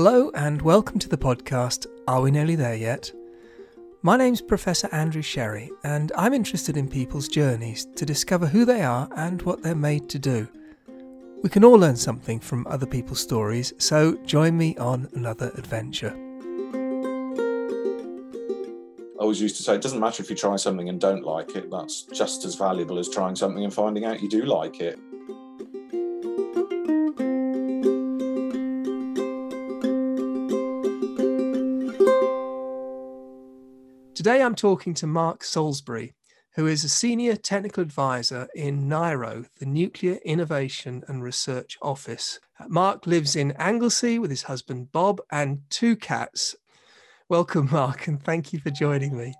Hello, and welcome to the podcast Are We Nearly There Yet? My name's Professor Andrew Sherry, and I'm interested in people's journeys to discover who they are and what they're made to do. We can all learn something from other people's stories, so join me on another adventure. I always used to say it doesn't matter if you try something and don't like it, that's just as valuable as trying something and finding out you do like it. Today I'm talking to Mark Salisbury, who is a senior technical advisor in NIRO, the Nuclear Innovation and Research Office. Mark lives in Anglesey with his husband Bob and two cats. Welcome, Mark, and thank you for joining me.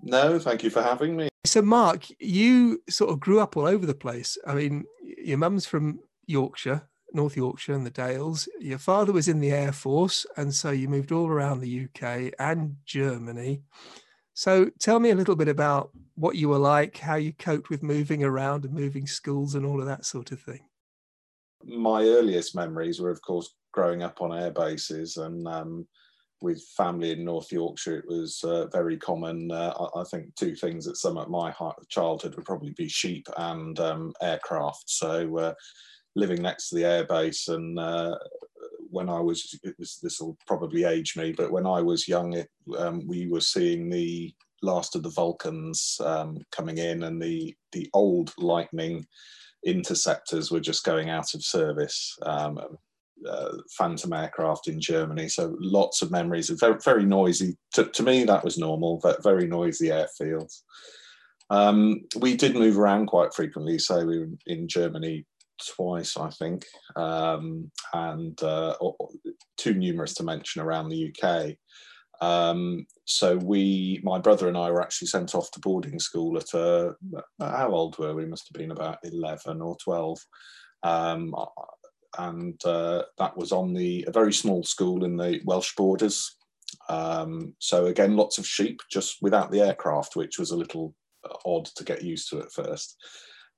No, thank you for having me. So, Mark, you sort of grew up all over the place. I mean, your mum's from Yorkshire, North Yorkshire and the Dales. Your father was in the Air Force, and so you moved all around the UK and Germany. So tell me a little bit about what you were like, how you coped with moving around and moving schools and all of that sort of thing. My earliest memories were, of course, growing up on air bases and um, with family in North Yorkshire. It was uh, very common. Uh, I, think two things that sum up my childhood would probably be sheep and um, aircraft. So uh, living next to the airbase and uh, when I was, was this will probably age me, but when I was young, it, um, we were seeing the last of the Vulcans um, coming in, and the the old Lightning interceptors were just going out of service. Um, uh, phantom aircraft in Germany, so lots of memories. Very, very noisy. To, to me, that was normal. But very noisy airfields. Um, we did move around quite frequently. So we were in Germany twice, I think, um, and uh, too numerous to mention around the UK. Um, so we, my brother and I, were actually sent off to boarding school at a, how old were we? Must have been about eleven or twelve, um, and uh, that was on the a very small school in the Welsh borders. Um, so again, lots of sheep, just without the aircraft, which was a little odd to get used to at first.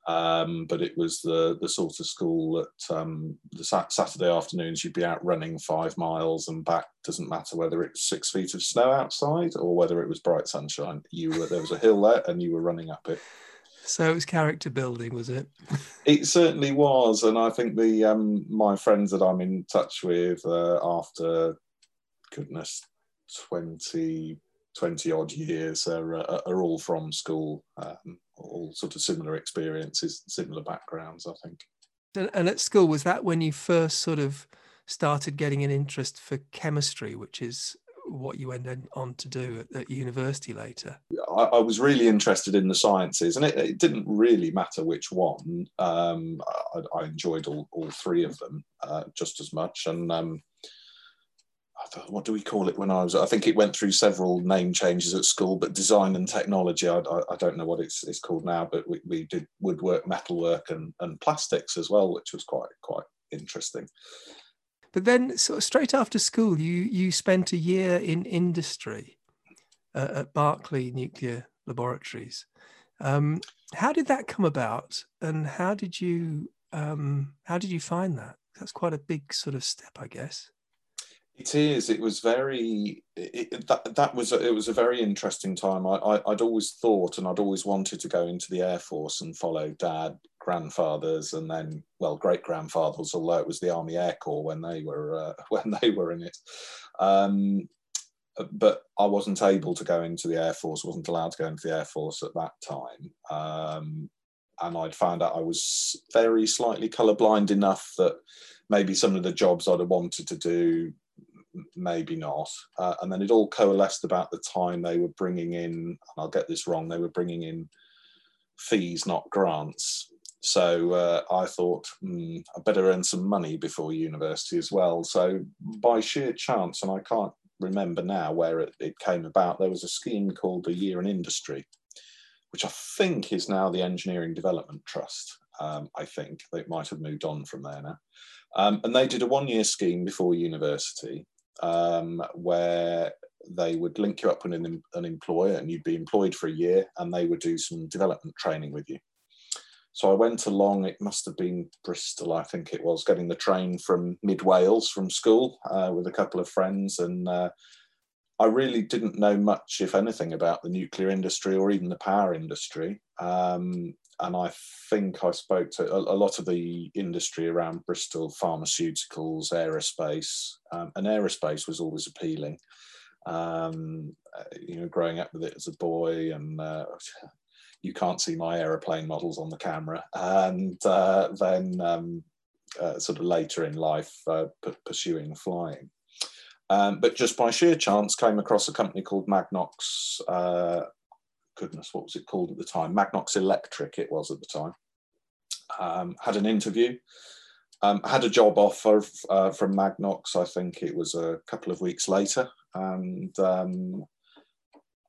Um, but it was the the sort of school that um, the Saturday afternoons you'd be out running five miles and back. Doesn't matter whether it's six feet of snow outside or whether it was bright sunshine. You were there was a hill there and you were running up it. So it was character building, was it? it certainly was, and I think the um, my friends that I'm in touch with uh, after goodness 20, 20 odd years are, uh, are all from school. Um, all sort of similar experiences, similar backgrounds, I think. And at school, was that when you first sort of started getting an interest for chemistry, which is what you went on to do at, at university later? I, I, was really interested in the sciences, and it, it didn't really matter which one. Um, I, I, enjoyed all, all three of them uh, just as much, and um, what do we call it when I was? I think it went through several name changes at school, but design and technology. I, I, I don't know what it's, it's called now, but we, we did woodwork, metalwork, and, and plastics as well, which was quite quite interesting. But then, sort of straight after school, you you spent a year in industry uh, at Berkeley Nuclear Laboratories. Um, how did that come about, and how did you um, how did you find that? That's quite a big sort of step, I guess. It is. It was very. It, that that was. A, it was a very interesting time. I, I would always thought, and I'd always wanted to go into the air force and follow dad, grandfathers, and then well, great grandfathers. Although it was the Army Air Corps when they were uh, when they were in it. Um, but I wasn't able to go into the air force. wasn't allowed to go into the air force at that time. Um, and I'd found out I was very slightly colourblind enough that maybe some of the jobs I'd have wanted to do maybe not. Uh, and then it all coalesced about the time they were bringing in, and I'll get this wrong, they were bringing in fees, not grants. So uh, I thought, hmm, I better earn some money before university as well. So by sheer chance, and I can't remember now where it, it came about, there was a scheme called the Year in Industry, which I think is now the Engineering Development Trust. Um, I think they might have moved on from there now. Um, and they did a one year scheme before university um, where they would link you up with an, an employer and you'd be employed for a year and they would do some development training with you. so I went along. It must have been Bristol, I think it was, getting the train from mid Wales from school uh, with a couple of friends, and uh, I really didn't know much, if anything, about the nuclear industry or even the power industry. Um, and I think I spoke to a, a, lot of the industry around Bristol, pharmaceuticals, aerospace, um, and aerospace was always appealing. Um, uh, you know, growing up with it as a boy, and uh, you can't see my aeroplane models on the camera. And uh, then, um, uh, sort of later in life, uh, pursuing flying. Um, but just by sheer chance, came across a company called Magnox. Goodness, what was it called at the time? Magnox Electric, it was at the time. Um, had an interview, um, had a job offer uh, from Magnox. I think it was a couple of weeks later, and um,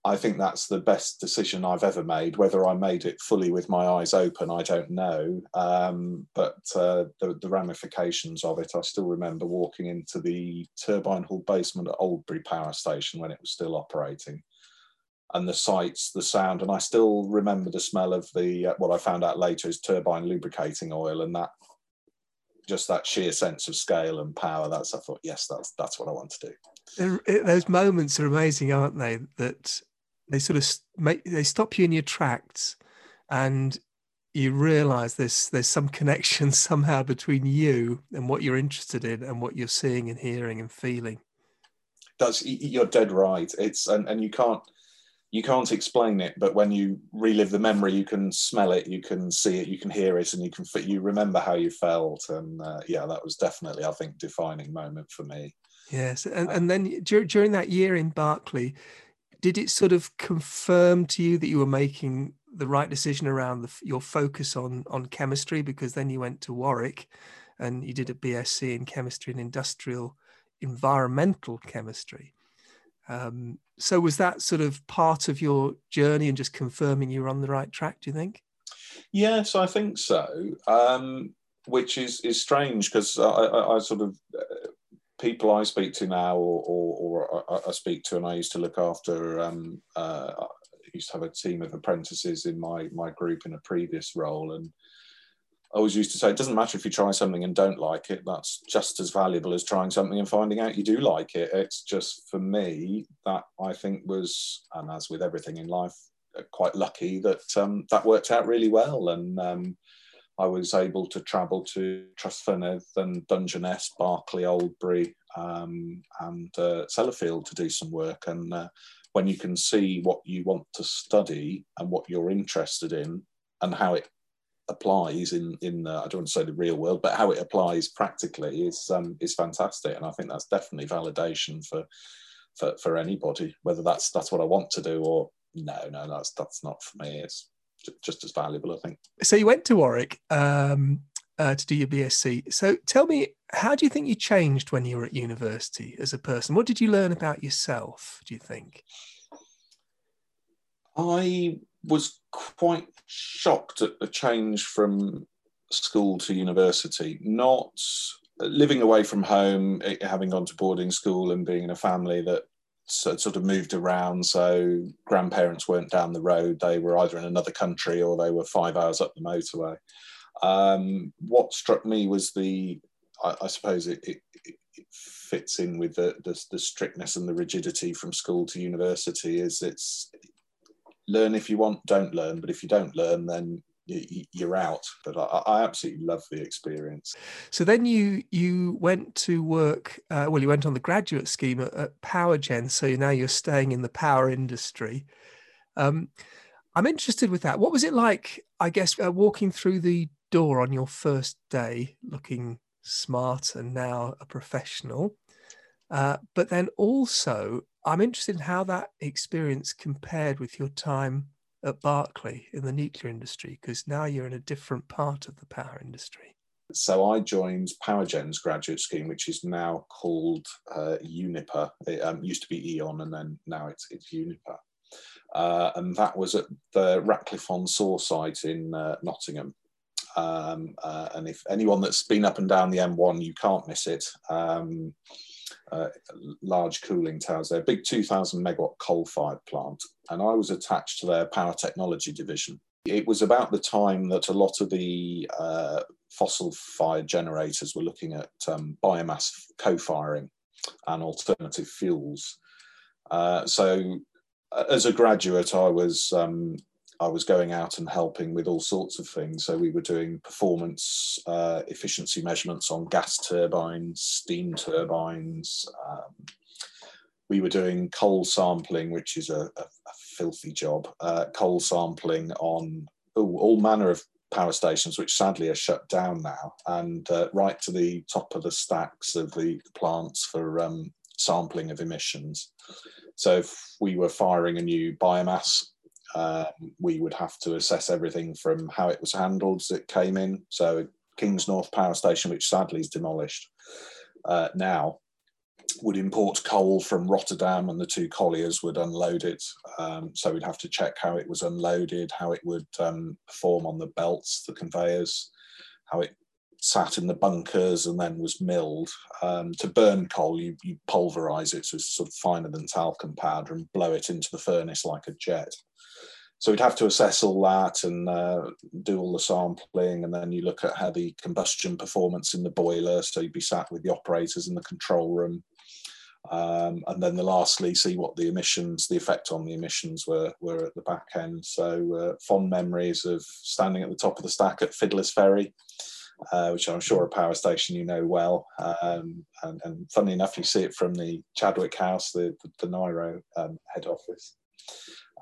I think that's the best decision I've ever made. Whether I made it fully with my eyes open, I don't know. Um, but uh, the, the, ramifications of it, I still remember walking into the turbine hall basement at Oldbury Power Station when it was still operating. And the sights, the sound, and I still remember the smell of the uh, what I found out later is turbine lubricating oil, and that just that sheer sense of scale and power. That's I thought, yes, that's that's what I want to do. Those moments are amazing, aren't they? That they sort of make they stop you in your tracks and you realize there's there's some connection somehow between you and what you're interested in and what you're seeing and hearing and feeling that's you're dead right it's and, and you can't you can't explain it but when you relive the memory you can smell it you can see it you can hear it and you can you remember how you felt and uh, yeah that was definitely i think defining moment for me yes and, and then during that year in berkeley did it sort of confirm to you that you were making the right decision around the, your focus on on chemistry because then you went to Warwick and you did a BSc in chemistry and industrial environmental chemistry. Um, so was that sort of part of your journey and just confirming you were on the right track? Do you think? Yes, I think so. Um, which is is strange because I, I, I, sort of uh, people I speak to now, or, or, or I, speak to, and I used to look after. Um, uh, I used to have a team of apprentices in my my group in a previous role, and I always used to say it doesn't matter if you try something and don't like it. That's just as valuable as trying something and finding out you do like it. It's just for me that I think was, and as with everything in life, uh, quite lucky that um, that worked out really well, and um, I was able to travel to Trawsfynydd and Dungeness, Berkeley, Oldbury, um, and uh, Sellafield to do some work. And uh, when you can see what you want to study and what you're interested in and how it applies in in uh, I don't want to say the real world, but how it applies practically is um, is fantastic. And I think that's definitely validation for for for anybody, whether that's that's what I want to do or no, no, that's that's not for me. It's just as valuable, I think. So you went to Warwick um, uh, to do your BSc. So tell me, how do you think you changed when you were at university as a person? What did you learn about yourself? Do you think? I was quite shocked at the change from school to university. Not living away from home, eh, having gone to boarding school and being in a family that so sort of moved around. So grandparents weren't down the road; they were either in another country or they were five hours up the motorway. Um, what struck me was the, I, I suppose it, it, it, fits in with the, the, the strictness and the rigidity from school to university. Is it's learn if you want, don't learn, but if you don't learn, then you're out. But I, absolutely love the experience. So then you you went to work. Uh, well, you went on the graduate scheme at, at PowerGen. So now you're staying in the power industry. Um, I'm interested with that. What was it like? I guess uh, walking through the door on your first day, looking smart and now a professional. Uh, but then also, I'm interested in how that experience compared with your time at Berkeley in the nuclear industry because now you're in a different part of the power industry. So I joined PowerGen's graduate scheme, which is now called uh, Uniper. It um, used to be E.ON, and then now it's it's Uniper. Uh, and that was at the Ratcliffe on Soar site in uh, Nottingham. Um, uh, and if anyone that's been up and down the M1, you can't miss it. Um, uh, large cooling towers there, big 2,000 megawatt coal fired plant. And I was attached to their power technology division. It was about the time that a lot of the uh, fossil fired generators were looking at um, biomass co firing and alternative fuels. Uh, so, uh, as a graduate, I was um, I was going out and helping with all sorts of things. So we were doing performance uh, efficiency measurements on gas turbines, steam turbines. Um, we were doing coal sampling, which is a, a, a filthy job. Uh, coal sampling on ooh, all manner of power stations, which sadly are shut down now, and uh, right to the top of the stacks of the plants for um, sampling of emissions. So if we were firing a new biomass um, we would have to assess everything from how it was handled as it came in. So Kingsnorth Power Station, which sadly is demolished uh, now, would import coal from Rotterdam and the two colliers would unload it. Um, so we'd have to check how it was unloaded, how it would um, perform on the belts, the conveyors, how it sat in the bunkers and then was milled. Um, to burn coal, you, you pulverize it so it's sort of finer than talcum powder and blow it into the furnace like a jet. So we'd have to assess all that and uh, do all the sampling and then you look at how the combustion performance in the boiler. So you'd be sat with the operators in the control room um, and then the lastly see what the emissions the effect on the emissions were were at the back end. So uh, fond memories of standing at the top of the stack at fiddler's ferry uh, which I'm sure a power station you know well. Um, and, and funny enough, you see it from the Chadwick House, the, the, the NIRO um, head office.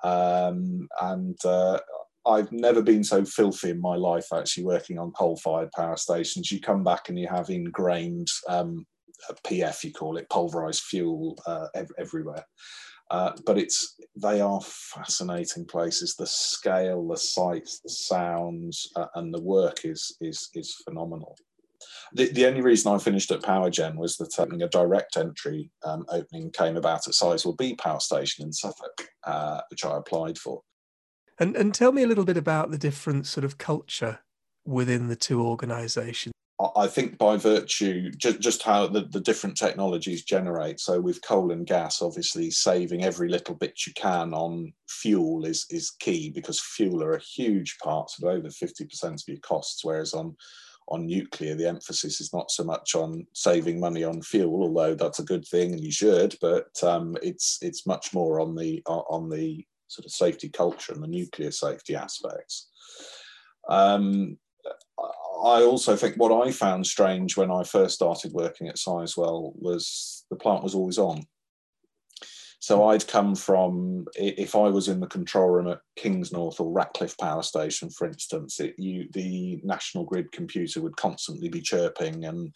Um, and uh, I've never been so filthy in my life actually working on coal fired power stations. You come back and you have ingrained um, PF, you call it, pulverized fuel uh, ev- everywhere. Uh, but it's they are fascinating places. The scale, the sights, the sounds, uh, and the work is is is phenomenal. The, the only reason I finished at PowerGen was that um, a direct entry um, opening came about at Sizewell B Power Station in Suffolk, uh, which I applied for. And and tell me a little bit about the different sort of culture within the two organisations. I think by virtue just, just how the, the different technologies generate. So with coal and gas, obviously saving every little bit you can on fuel is is key because fuel are a huge part, of over 50% of your costs, whereas on on nuclear, the emphasis is not so much on saving money on fuel, although that's a good thing and you should, but um, it's it's much more on the on the sort of safety culture and the nuclear safety aspects. Um, I also think what I found strange when I first started working at Sizewell was the plant was always on. So I'd come from if I was in the control room at Kingsnorth or Ratcliffe Power Station, for instance, it, you, the national grid computer would constantly be chirping and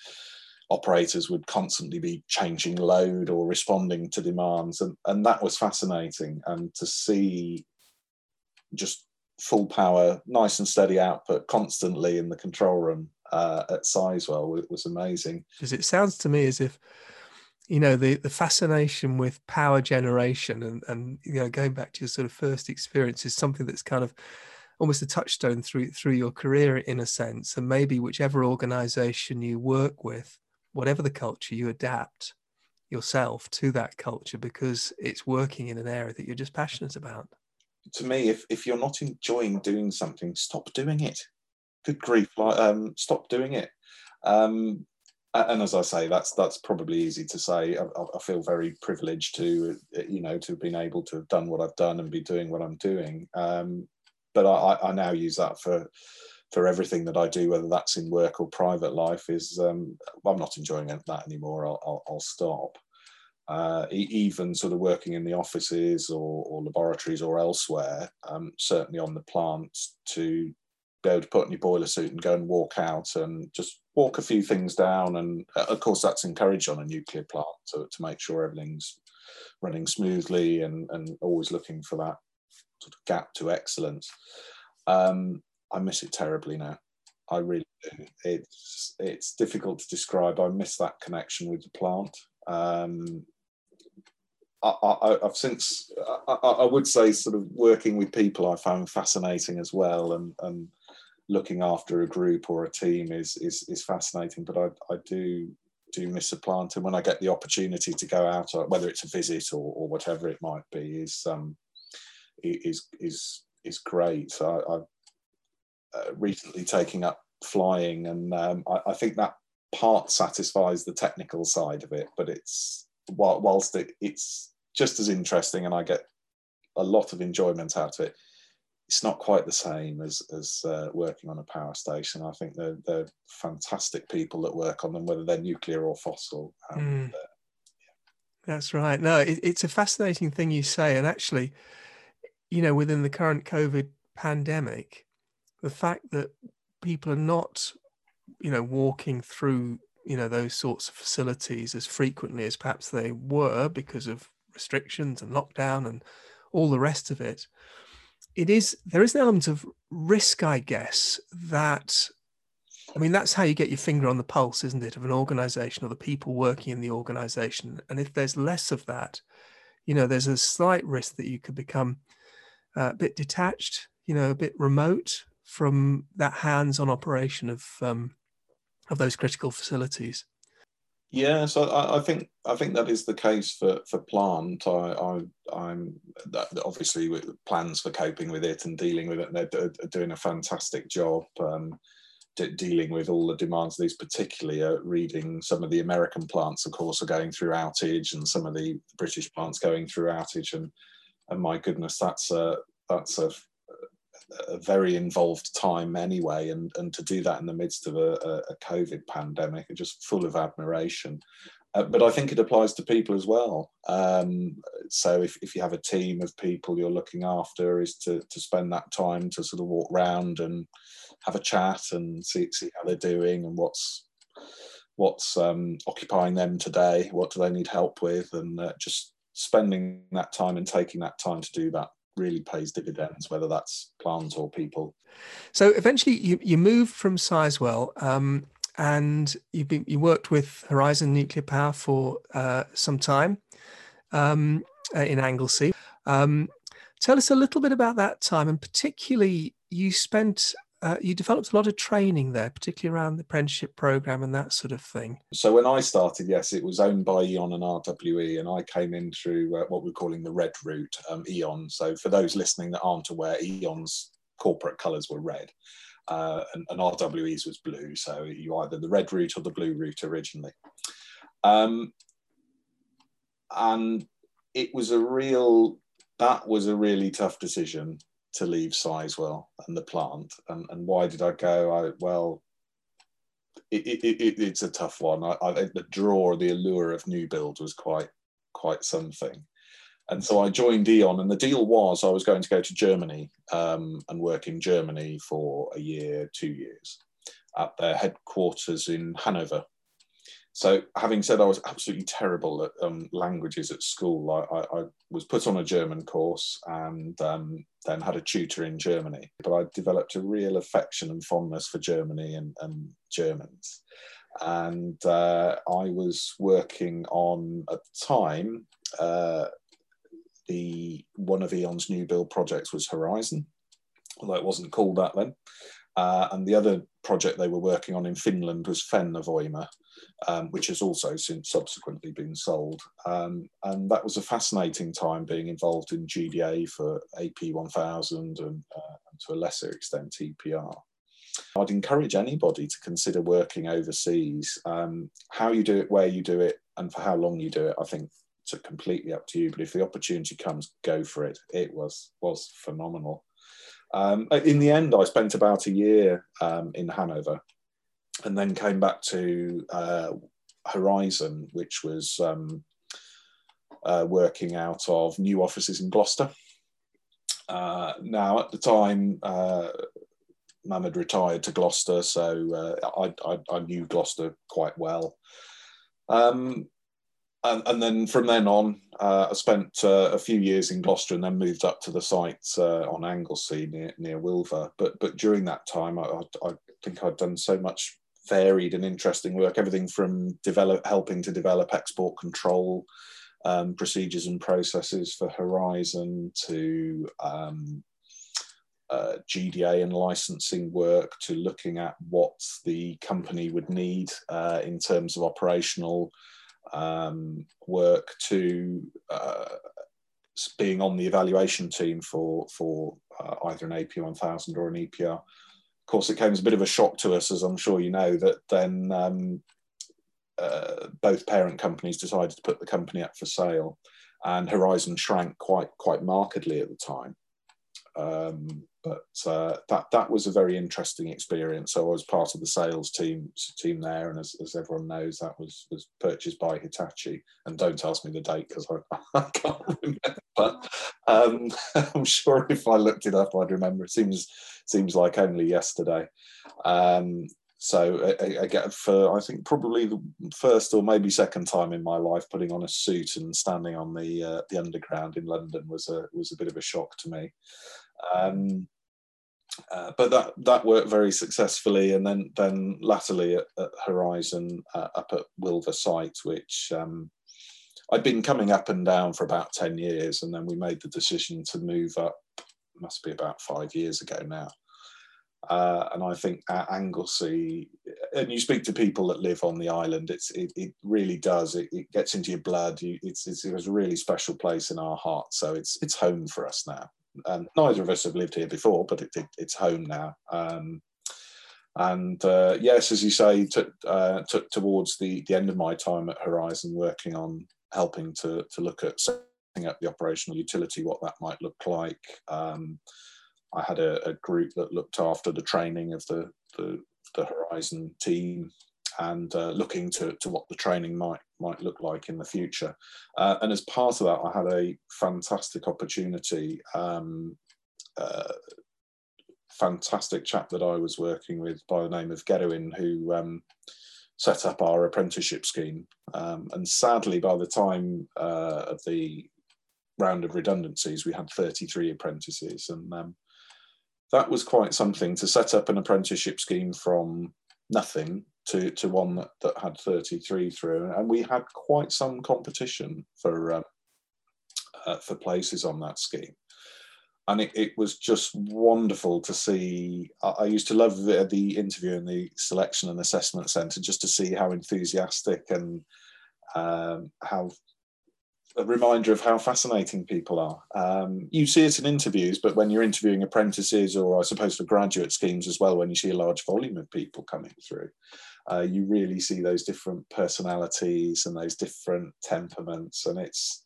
operators would constantly be changing load or responding to demands and, and that was fascinating and to see just full power nice and steady output constantly in the control room uh, at sizewell was amazing. Because it sounds to me as if you know the the fascination with power generation and and you know going back to your sort of first experience is something that's kind of almost a touchstone through through your career in a sense. And maybe whichever organization you work with whatever the culture you adapt yourself to that culture because it's working in an area that you're just passionate about to me if, if you're not enjoying doing something stop doing it good grief like um stop doing it um and as I say, that's that's probably easy to say. I, I, feel very privileged to, you know, to have been able to have done what I've done and be doing what I'm doing. Um, but I, I, now use that for for everything that I do, whether that's in work or private life. Is um, I'm not enjoying that anymore. I'll, I'll, I'll stop. Uh, even sort of working in the offices or, or laboratories or elsewhere, um, certainly on the plant, to be able to put on your boiler suit and go and walk out and just walk a few things down. And uh, of course, that's encouraged on a nuclear plant to, to make sure everything's running smoothly and, and always looking for that sort of gap to excellence. Um, I miss it terribly now. I really do. It's it's difficult to describe. I miss that connection with the plant. Um, I, have since I, I, would say sort of working with people I found fascinating as well, and and looking after a group or a team is is, is fascinating. But I, I do do miss a plant, and when I get the opportunity to go out, uh, whether it's a visit or, or whatever it might be, is um, is is is great. I, I've uh, recently taking up flying, and um, I, I, think that part satisfies the technical side of it. But it's whilst it, it's just as interesting, and I get a lot of enjoyment out of it. It's not quite the same as as uh, working on a power station. I think they're they're fantastic people that work on them, whether they're nuclear or fossil. mm. That's right. No, it, it's a fascinating thing you say, and actually, you know, within the current COVID pandemic, the fact that people are not, you know, walking through, you know, those sorts of facilities as frequently as perhaps they were because of restrictions and lockdown and all the rest of it. It is there is an element of risk, I guess, that I mean, that's how you get your finger on the pulse, isn't it, of an organization or the people working in the organization. And if there's less of that, you know, there's a slight risk that you could become uh, a bit detached, you know, a bit remote from that hands-on operation of um, of those critical facilities. Yeah, so I, I, think I think that is the case for for plant. I, I am obviously plans for coping with it and dealing with it. And they're doing a fantastic job. Um, dealing with all the demands these particularly uh, reading some of the american plants of course are going through outage and some of the british plants going through outage and and my goodness that's a that's a, a very involved time anyway and and to do that in the midst of a, a covid pandemic just full of admiration uh, but I think it applies to people as well. Um, so if, if you have a team of people you're looking after, is to, to spend that time to sort of walk around and have a chat and see, see how they're doing and what's what's um, occupying them today, what do they need help with, and uh, just spending that time and taking that time to do that really pays dividends, whether that's plants or people. So eventually, you you moved from Sizewell. Um, and you you worked with Horizon Nuclear Power for uh, some time um, uh, in Anglesey. Um, tell us a little bit about that time, and particularly you spent uh, you developed a lot of training there, particularly around the apprenticeship program and that sort of thing. So when I started, yes, it was owned by E.ON and RWE, and I came in through uh, what we're calling the red route, um, E.ON. So for those listening that aren't aware, E.ON's corporate colours were red uh, and, and, RWE's was blue. So you either the red route or the blue route originally. Um, and it was a real, that was a really tough decision to leave Sizewell and the plant. And, and why did I go? I, well, it, it, it, it's a tough one. I, I, the draw, the allure of new build was quite quite something. And so I joined E.ON, and the deal was I was going to go to Germany um, and work in Germany for a year, two years, at their headquarters in Hanover. So, having said I was absolutely terrible at um, languages at school, I, I, I, was put on a German course and um, then had a tutor in Germany. But I developed a real affection and fondness for Germany and, and Germans. And uh, I was working on, at the time, uh, the one of E.ON's new build projects was Horizon, although it wasn't called that then. Uh, and the other project they were working on in Finland was Fennovoima, um, which has also since subsequently been sold. Um, and that was a fascinating time being involved in GDA for AP1000 and, uh, and to a lesser extent EPR. I'd encourage anybody to consider working overseas. Um, how you do it, where you do it, and for how long you do it, I think it's completely up to you. But if the opportunity comes, go for it. It was was phenomenal. Um, in the end, I spent about a year um, in Hanover, and then came back to uh, Horizon, which was um, uh, working out of new offices in Gloucester. Uh, now, at the time, uh, Mum had retired to Gloucester, so uh, I, I, I, knew Gloucester quite well. Um, and, and, then from then on, uh, I spent uh, a few years in Gloucester and then moved up to the site on Anglesey near, near Wylfa. But but during that time, I, I, I, think I'd done so much varied and interesting work. Everything from develop, helping to develop export control um, procedures and processes for Horizon to um, uh, GDA and licensing work to looking at what the company would need uh, in terms of operational um, work to uh, being on the evaluation team for for uh, either an AP1000 or an EPR course, it came as a bit of a shock to us, as I'm sure you know, that then um, uh, both parent companies decided to put the company up for sale, and Horizon shrank quite quite markedly at the time. Um, but uh, that that was a very interesting experience. So I was part of the sales team team there, and as, as everyone knows, that was was purchased by Hitachi. And don't ask me the date because I, I, can't remember. Um, I'm sure if I looked it up, I'd remember. It seems seems like only yesterday. Um, so I, I, get for I think probably the first or maybe second time in my life putting on a suit and standing on the uh, the underground in London was a was a bit of a shock to me. Um, uh, but that that worked very successfully, and then then latterly at, at Horizon uh, up at Wylfa site, which um, I'd been coming up and down for about ten years, and then we made the decision to move up. Must be about five years ago now. Uh, and I think at Anglesey, and you speak to people that live on the island, it's it, it really does. It, it, gets into your blood. You, it's, it's it was a really special place in our heart. So it's it's home for us now. And neither of us have lived here before, but it, it, it's home now. Um, and uh, yes, as you say, uh, towards the, the end of my time at Horizon, working on helping to, to look at setting up the operational utility, what that might look like. Um, I had a, a, group that looked after the training of the, the, the Horizon team and uh, looking to, to what the training might might look like in the future. Uh, and as part of that, I had a fantastic opportunity. Um, uh, fantastic chap that I was working with by the name of Gerwin, who um, set up our apprenticeship scheme. Um, and sadly, by the time uh, of the round of redundancies, we had 33 apprentices. And um, that was quite something to set up an apprenticeship scheme from nothing to, to one that, that had 33 through. And we had quite some competition for, uh, uh, for places on that scheme. And it, it, was just wonderful to see. I, I used to love the, the, interview in the selection and assessment centre just to see how enthusiastic and um, how a reminder of how fascinating people are. Um, you see it in interviews, but when you're interviewing apprentices, or I suppose for graduate schemes as well, when you see a large volume of people coming through, uh, you really see those different personalities and those different temperaments, and it's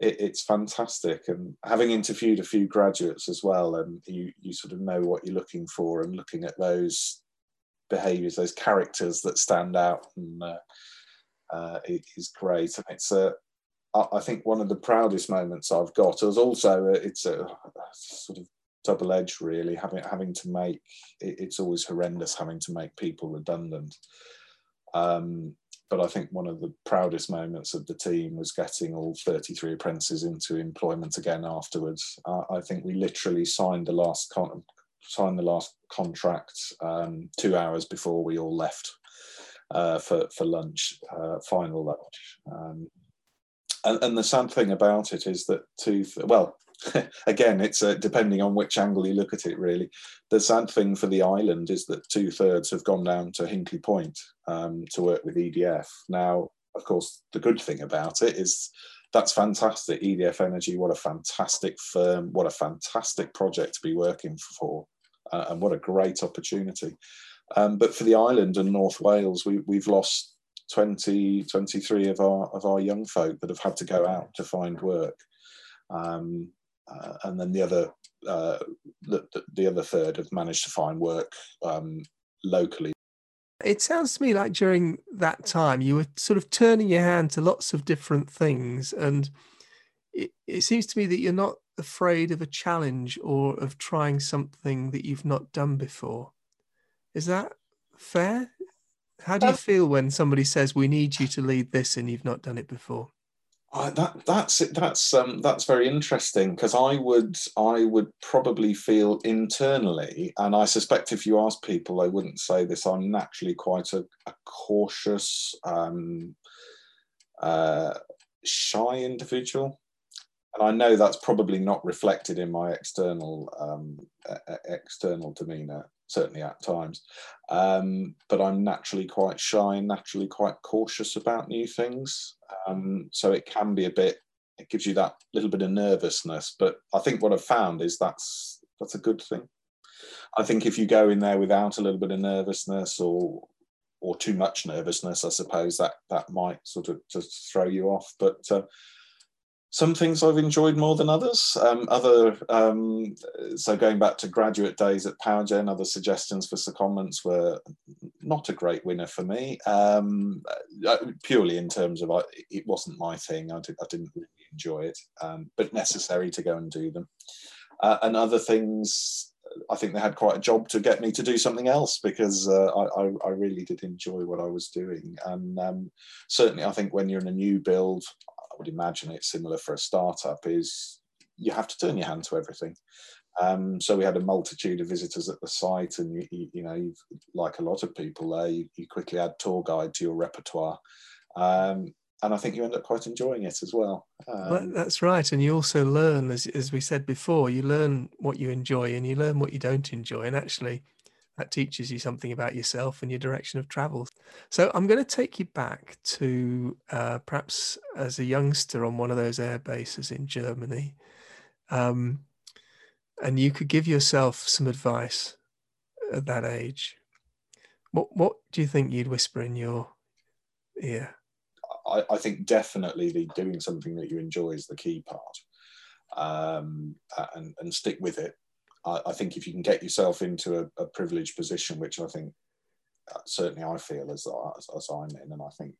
it, it's fantastic. And having interviewed a few graduates as well, and you you sort of know what you're looking for, and looking at those behaviours, those characters that stand out, and uh, uh, it is great. And it's a I think one of the proudest moments I've got is also it's a, sort of double edged really having having to make it's always horrendous having to make people redundant um, but I think one of the proudest moments of the team was getting all 33 apprentices into employment again afterwards. Uh, I think we literally signed the last con- signed the last contract um, two hours before we all left uh, for for lunch, uh, final lunch. Um, and, and, the sad thing about it is that two well again, it's uh, depending on which angle you look at it, really. The sad thing for the island is that two thirds have gone down to Hinkley Point um, to work with EDF. Now, of course, the good thing about it is that's fantastic. EDF Energy, what a fantastic firm, what a fantastic project to be working for, uh, and what a great opportunity. Um, but for the island and North Wales, we, we've lost 20, 23 of our of our young folk that have had to go out to find work. Um, uh, and then the other uh, the, the other third have managed to find work um, locally. It sounds to me like during that time you were sort of turning your hand to lots of different things, and it, it seems to me that you're not afraid of a challenge or of trying something that you've not done before. Is that fair? How do you um, feel when somebody says we need you to lead this and you've not done it before? Uh, that that's that's um, that's very interesting because I would I would probably feel internally, and I suspect if you ask people, they wouldn't say this. I'm naturally quite a, a cautious, um, uh, shy individual, and I know that's probably not reflected in my external um, external demeanour certainly at times. Um, but I'm naturally quite shy naturally quite cautious about new things. Um, so it can be a bit, it gives you that little bit of nervousness. But I think what I've found is that's that's a good thing. I think if you go in there without a little bit of nervousness or or too much nervousness, I suppose that that might sort of just throw you off. But uh, some things I've enjoyed more than others. Um, other um, so going back to graduate days at PowerGen, other suggestions for secondments were not a great winner for me. Um, uh, purely in terms of I, it wasn't my thing. I, did, I didn't really enjoy it, um, but necessary to go and do them. Uh, and other things I think they had quite a job to get me to do something else because uh, I, I, really did enjoy what I was doing. And um, certainly, I think when you're in a new build, I would imagine it's similar for a startup, is you have to turn your hand to everything. Um, so we had a multitude of visitors at the site, and you, you, you know, like a lot of people there, you, you, quickly add tour guide to your repertoire. Um, and I think you end up quite enjoying it as well. Um, well. That's right, and you also learn, as as we said before, you learn what you enjoy and you learn what you don't enjoy, and actually, that teaches you something about yourself and your direction of travel. So I'm going to take you back to uh, perhaps as a youngster on one of those air bases in Germany, um, and you could give yourself some advice at that age. What what do you think you'd whisper in your ear? I, I, think definitely the doing something that you enjoy is the key part, um, and and stick with it. I, I, think if you can get yourself into a, a privileged position, which I think uh, certainly I feel as, as, as I'm in, and I think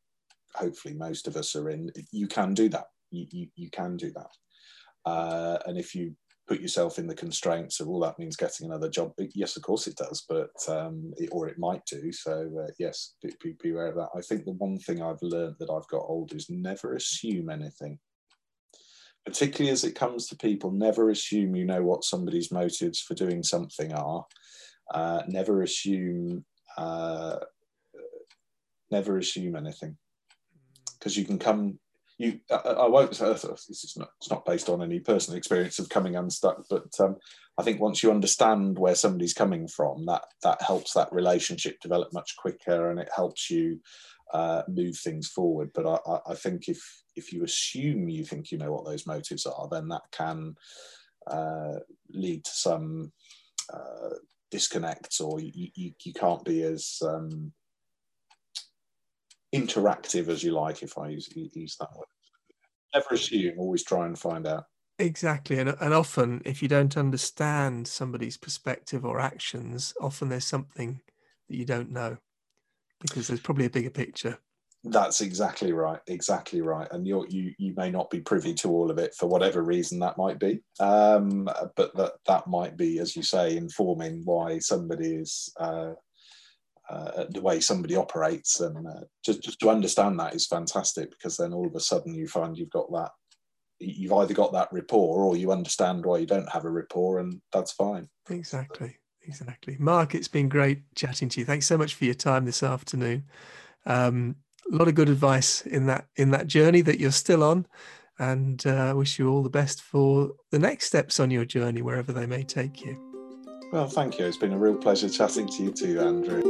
hopefully most of us are in, you can do that. You you, you can do that, uh, and if you put yourself in the constraints of all that means getting another job. Yes, of course it does, but um, it, or it might do. So uh, yes, be, be, be, aware of that. I think the one thing I've learned that I've got older is never assume anything, particularly as it comes to people. Never assume you know what somebody's motives for doing something are. Uh, never assume. Uh, never assume anything because you can come you I, I won't this is not it's not based on any personal experience of coming unstuck but um, I think once you understand where somebody's coming from that that helps that relationship develop much quicker and it helps you uh, move things forward but I, I think if if you assume you think you know what those motives are then that can uh, lead to some uh, disconnects or you, you, you can't be as um, interactive as you like, if I use, use that word. Never assume, always try and find out. Exactly. And, and often, if you don't understand somebody's perspective or actions, often there's something that you don't know because there's probably a bigger picture. That's exactly right. Exactly right. And you you you may not be privy to all of it for whatever reason that might be. Um, but that that might be, as you say, informing why somebody is uh, uh, the way somebody operates, and uh, just just to understand that is fantastic because then all of a sudden you find you've got that. You've either got that rapport, or you understand why you don't have a rapport, and that's fine. Exactly, exactly. Mark, it's been great chatting to you. Thanks so much for your time this afternoon. Um, a lot of good advice in that in that journey that you're still on, and uh, wish you all the best for the next steps on your journey, wherever they may take you. Well, thank you. It's been a real pleasure chatting to you too, Andrew.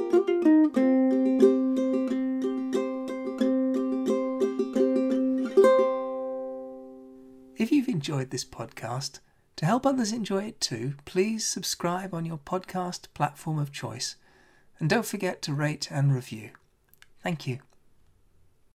If you've enjoyed this podcast, to help others enjoy it too, please subscribe on your podcast platform of choice and don't forget to rate and review. Thank you.